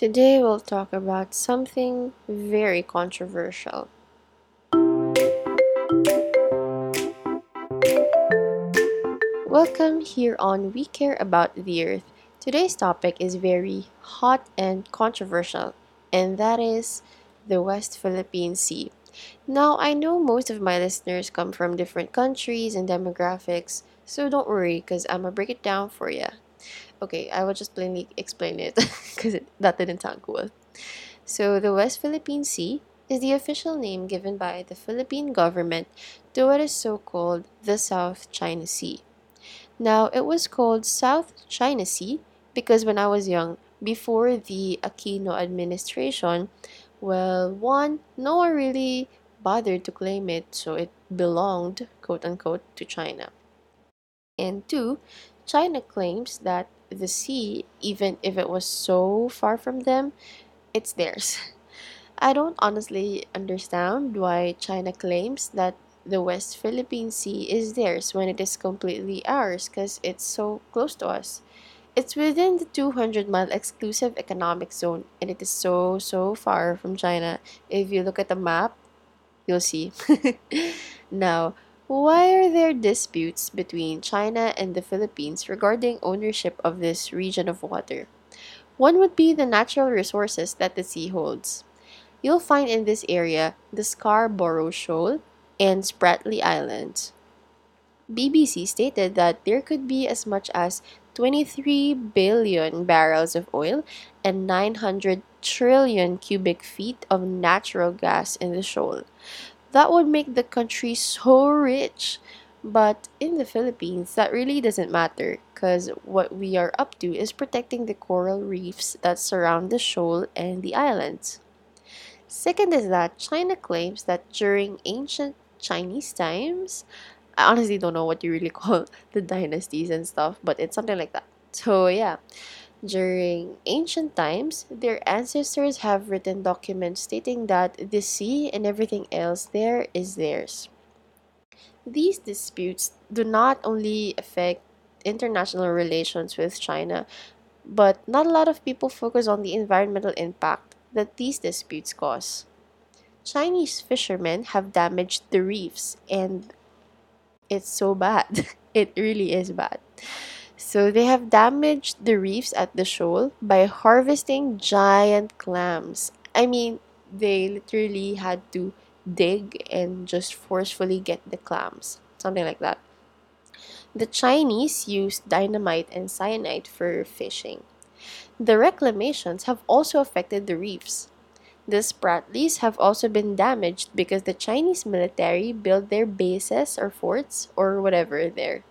Today we'll talk about something very controversial. Welcome here on We Care About the Earth. Today's topic is very hot and controversial, and that is the West Philippine Sea. Now, I know most of my listeners come from different countries and demographics, so don't worry because I'm gonna break it down for you. Okay, I will just plainly explain it because that didn't sound cool. So, the West Philippine Sea is the official name given by the Philippine government to what is so called the South China Sea. Now, it was called South China Sea because when I was young, before the Aquino administration, well, one, no one really bothered to claim it, so it belonged, quote unquote, to China. And two, China claims that the sea, even if it was so far from them, it's theirs. I don't honestly understand why China claims that the West Philippine Sea is theirs when it is completely ours because it's so close to us. It's within the 200 mile exclusive economic zone and it is so, so far from China. If you look at the map, you'll see. now, why are there disputes between China and the Philippines regarding ownership of this region of water? One would be the natural resources that the sea holds. You'll find in this area the Scarborough Shoal and Spratly Islands. BBC stated that there could be as much as 23 billion barrels of oil and 900 trillion cubic feet of natural gas in the shoal. That would make the country so rich. But in the Philippines, that really doesn't matter because what we are up to is protecting the coral reefs that surround the shoal and the islands. Second is that China claims that during ancient Chinese times, I honestly don't know what you really call the dynasties and stuff, but it's something like that. So, yeah, during ancient times, their ancestors have written documents stating that the sea and everything else there is theirs. These disputes do not only affect international relations with China, but not a lot of people focus on the environmental impact that these disputes cause. Chinese fishermen have damaged the reefs, and it's so bad. it really is bad. So they have damaged the reefs at the shoal by harvesting giant clams. I mean, they literally had to dig and just forcefully get the clams, something like that. The Chinese used dynamite and cyanide for fishing. The reclamations have also affected the reefs. The Spratlys have also been damaged because the Chinese military built their bases or forts or whatever there.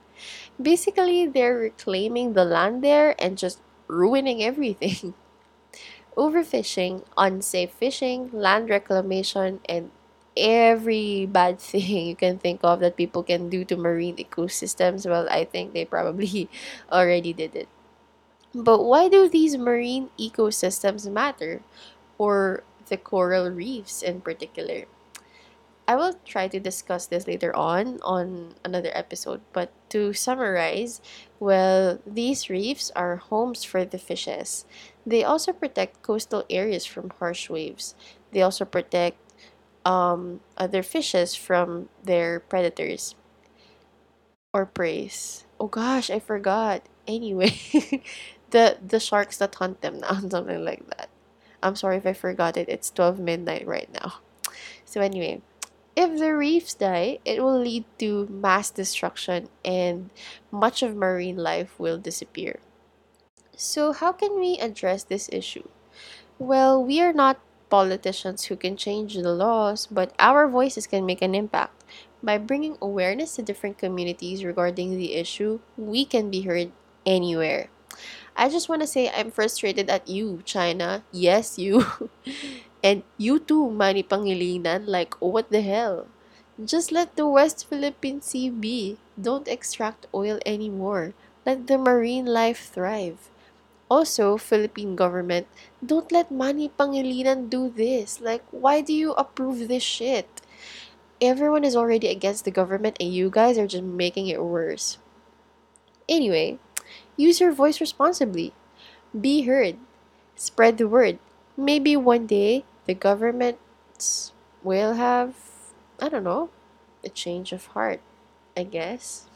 Basically, they're reclaiming the land there and just ruining everything. Overfishing, unsafe fishing, land reclamation, and every bad thing you can think of that people can do to marine ecosystems, well, I think they probably already did it. But why do these marine ecosystems matter? Or the coral reefs in particular? I will try to discuss this later on on another episode, but to summarize, well, these reefs are homes for the fishes. They also protect coastal areas from harsh waves. They also protect um, other fishes from their predators or preys. Oh gosh, I forgot. Anyway, the the sharks that hunt them now, something like that. I'm sorry if I forgot it. It's 12 midnight right now. So anyway, if the reefs die, it will lead to mass destruction and much of marine life will disappear. So how can we address this issue? Well, we are not politicians who can change the laws, but our voices can make an impact. By bringing awareness to different communities regarding the issue, we can be heard anywhere. I just want to say I'm frustrated at you, China. Yes, you. and you too, Manny Pangilinan. Like, what the hell? Just let the West Philippine Sea be. Don't extract oil anymore. Let the marine life thrive. Also, Philippine government, don't let Manny Pangilinan do this. Like, why do you approve this shit? Everyone is already against the government and you guys are just making it worse. Anyway, use your voice responsibly. Be heard. Spread the word. Maybe one day the governments will have, I don't know, a change of heart, I guess.